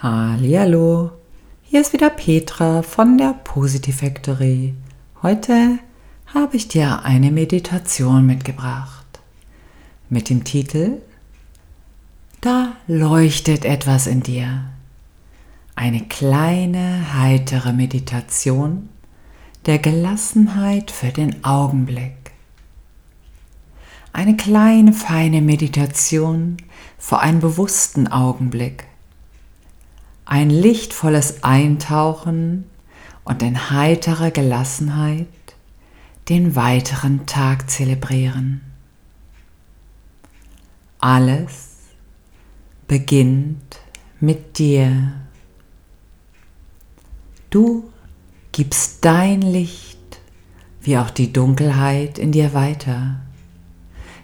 Hallo, hier ist wieder Petra von der Positive Factory. Heute habe ich dir eine Meditation mitgebracht mit dem Titel Da leuchtet etwas in dir. Eine kleine, heitere Meditation der Gelassenheit für den Augenblick. Eine kleine, feine Meditation für einen bewussten Augenblick ein lichtvolles Eintauchen und in heiterer Gelassenheit den weiteren Tag zelebrieren. Alles beginnt mit dir. Du gibst dein Licht wie auch die Dunkelheit in dir weiter,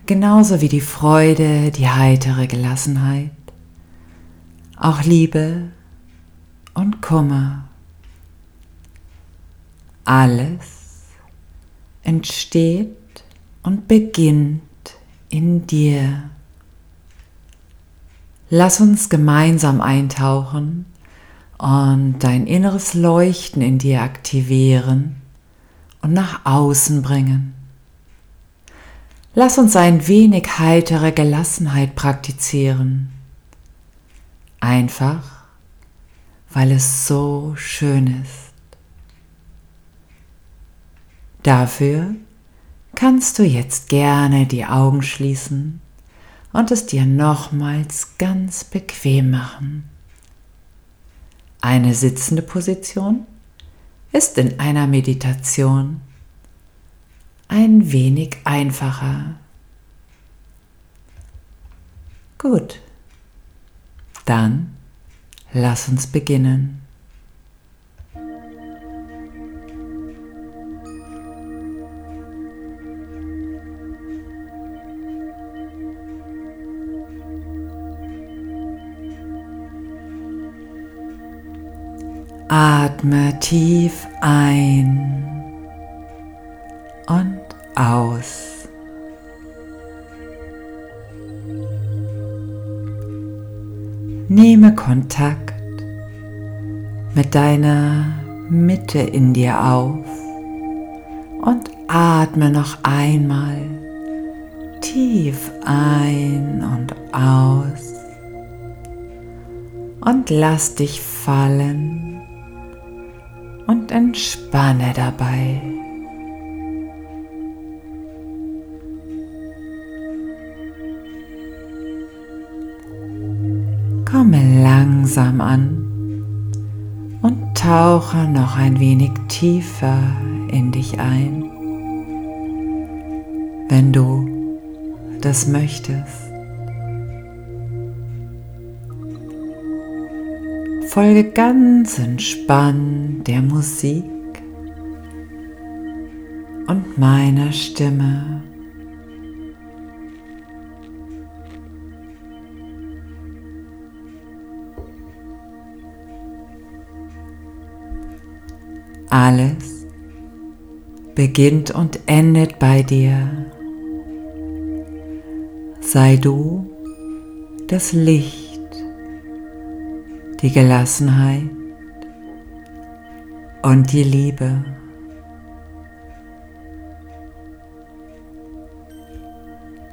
genauso wie die Freude, die heitere Gelassenheit, auch Liebe und Kummer. Alles entsteht und beginnt in dir. Lass uns gemeinsam eintauchen und dein inneres Leuchten in dir aktivieren und nach außen bringen. Lass uns ein wenig heitere Gelassenheit praktizieren. Einfach weil es so schön ist. Dafür kannst du jetzt gerne die Augen schließen und es dir nochmals ganz bequem machen. Eine sitzende Position ist in einer Meditation ein wenig einfacher. Gut, dann Lass uns beginnen. Atme tief ein und aus. Nehme Kontakt mit deiner Mitte in dir auf und atme noch einmal tief ein und aus und lass dich fallen und entspanne dabei. Komme langsam an tauche noch ein wenig tiefer in dich ein, wenn du das möchtest. Folge ganz entspannt der Musik und meiner Stimme. Alles beginnt und endet bei dir. Sei du das Licht, die Gelassenheit und die Liebe.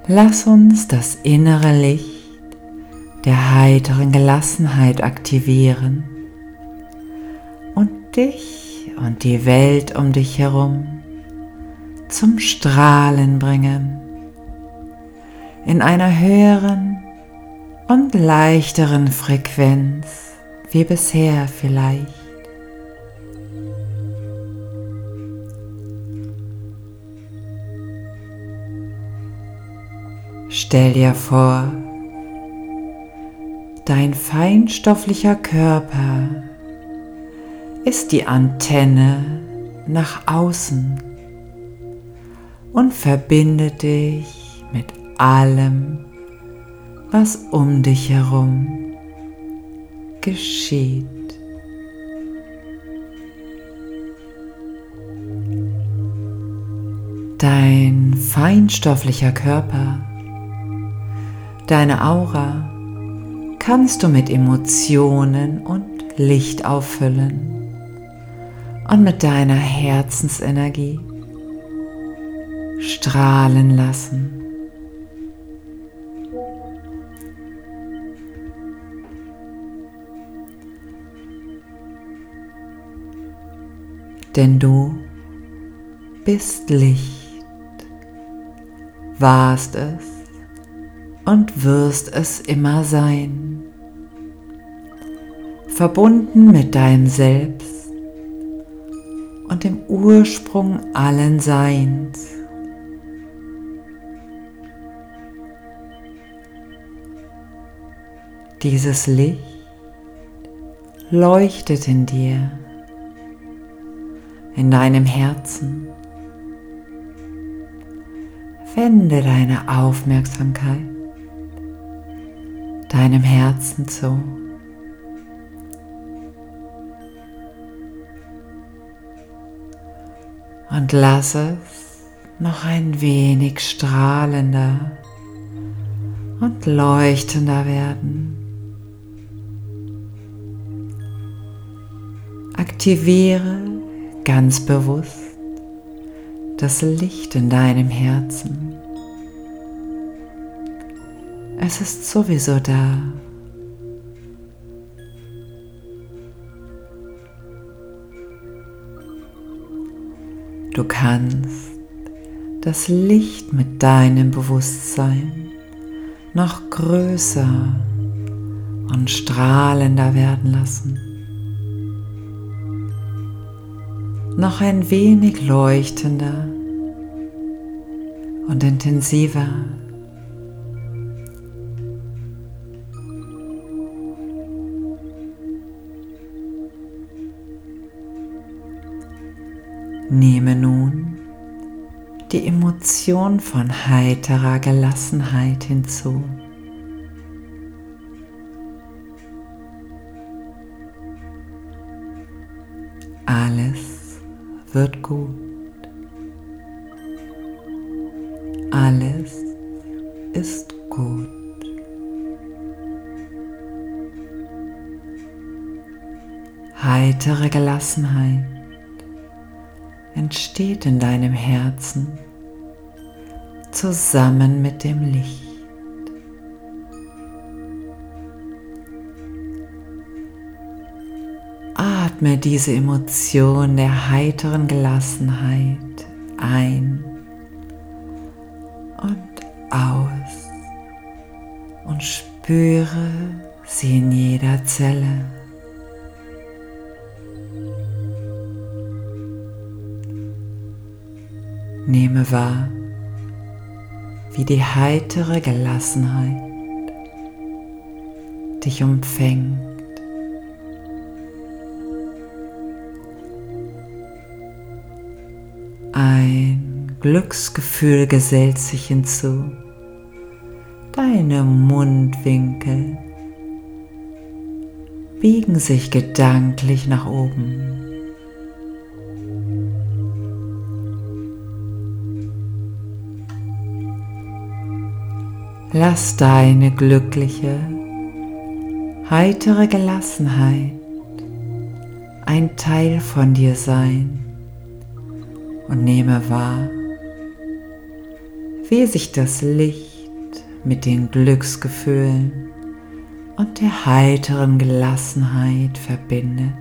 Lass uns das innere Licht der heiteren Gelassenheit aktivieren und dich und die Welt um dich herum zum Strahlen bringen, in einer höheren und leichteren Frequenz wie bisher vielleicht. Stell dir vor, dein feinstofflicher Körper ist die Antenne nach außen und verbinde dich mit allem, was um dich herum geschieht. Dein feinstofflicher Körper, deine Aura kannst du mit Emotionen und Licht auffüllen und mit deiner Herzensenergie strahlen lassen. Denn du bist Licht, warst es und wirst es immer sein, verbunden mit deinem Selbst Ursprung allen Seins. Dieses Licht leuchtet in dir, in deinem Herzen. Wende deine Aufmerksamkeit deinem Herzen zu. Und lass es noch ein wenig strahlender und leuchtender werden. Aktiviere ganz bewusst das Licht in deinem Herzen. Es ist sowieso da. Du kannst das Licht mit deinem Bewusstsein noch größer und strahlender werden lassen. noch ein wenig leuchtender und intensiver. Nehme nun die Emotion von heiterer Gelassenheit hinzu. Alles wird gut. Alles ist gut. Heitere Gelassenheit entsteht in deinem Herzen zusammen mit dem Licht. Atme diese Emotion der heiteren Gelassenheit ein und aus und spüre sie in jeder Zelle. Nehme wahr, wie die heitere Gelassenheit dich umfängt. Ein Glücksgefühl gesellt sich hinzu. Deine Mundwinkel biegen sich gedanklich nach oben. Lass deine glückliche, heitere Gelassenheit ein Teil von dir sein. Und nehme wahr, wie sich das Licht mit den Glücksgefühlen und der heiteren Gelassenheit verbindet.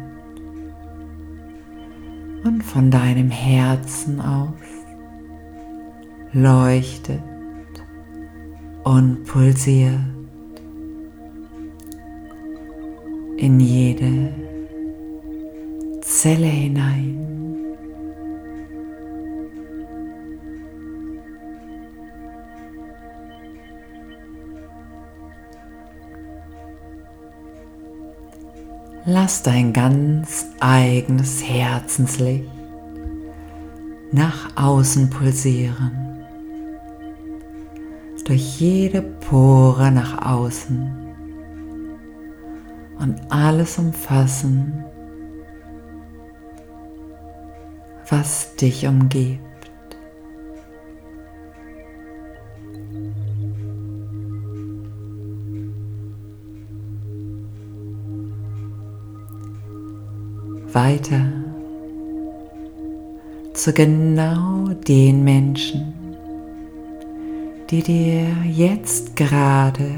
Und von deinem Herzen aus leuchtet und pulsiert in jede Zelle hinein. Lass dein ganz eigenes Herzenslicht nach außen pulsieren, durch jede Pore nach außen und alles umfassen, was dich umgibt. Weiter zu genau den Menschen, die dir jetzt gerade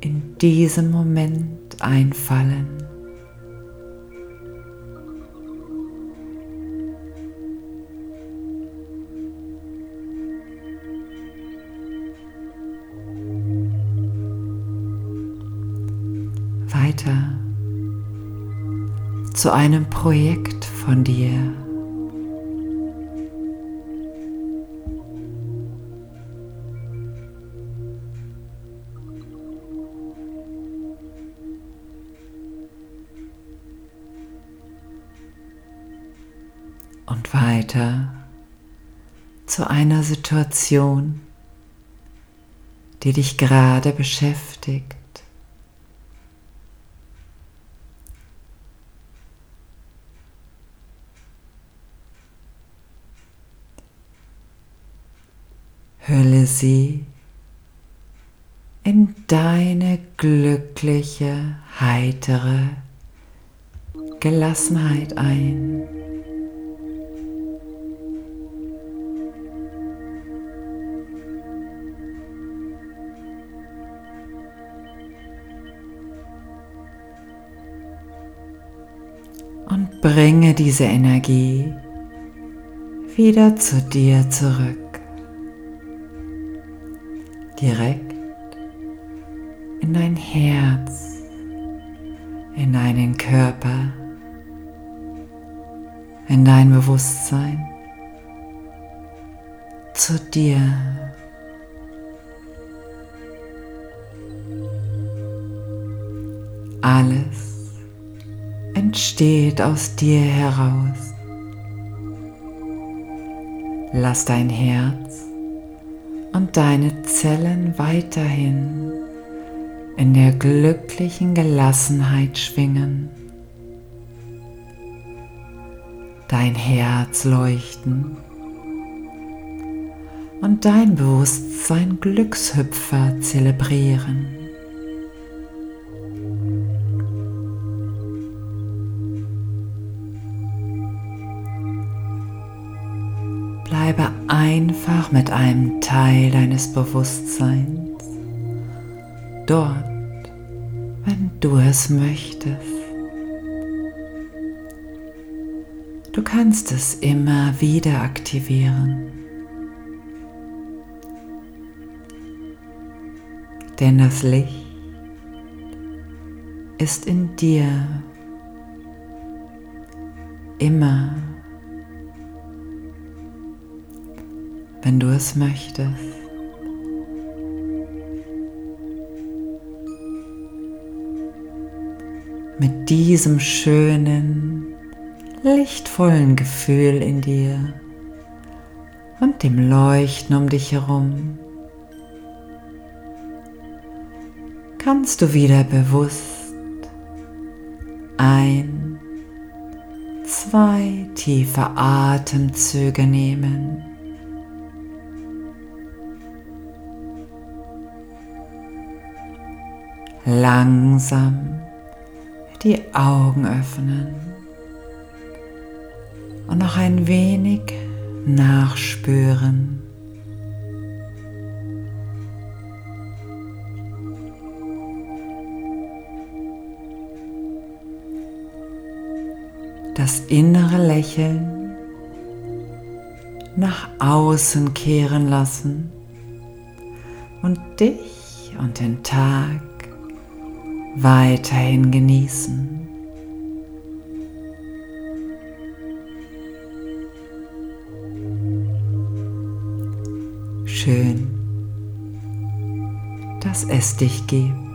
in diesem Moment einfallen. Weiter zu einem Projekt von dir. Und weiter zu einer Situation, die dich gerade beschäftigt. Hülle sie in deine glückliche, heitere Gelassenheit ein. Bringe diese Energie wieder zu dir zurück direkt in dein Herz, in deinen Körper, in dein Bewusstsein, zu dir. Alles entsteht aus dir heraus. Lass dein Herz und deine Zellen weiterhin in der glücklichen Gelassenheit schwingen. Dein Herz leuchten und dein Bewusstsein Glückshüpfer zelebrieren. Einfach mit einem Teil deines Bewusstseins dort, wenn du es möchtest. Du kannst es immer wieder aktivieren. Denn das Licht ist in dir immer wenn du es möchtest. Mit diesem schönen, lichtvollen Gefühl in dir und dem Leuchten um dich herum kannst du wieder bewusst ein, zwei tiefe Atemzüge nehmen. Langsam die Augen öffnen und noch ein wenig nachspüren. Das innere Lächeln nach außen kehren lassen und dich und den Tag weiterhin genießen. Schön, dass es dich gibt.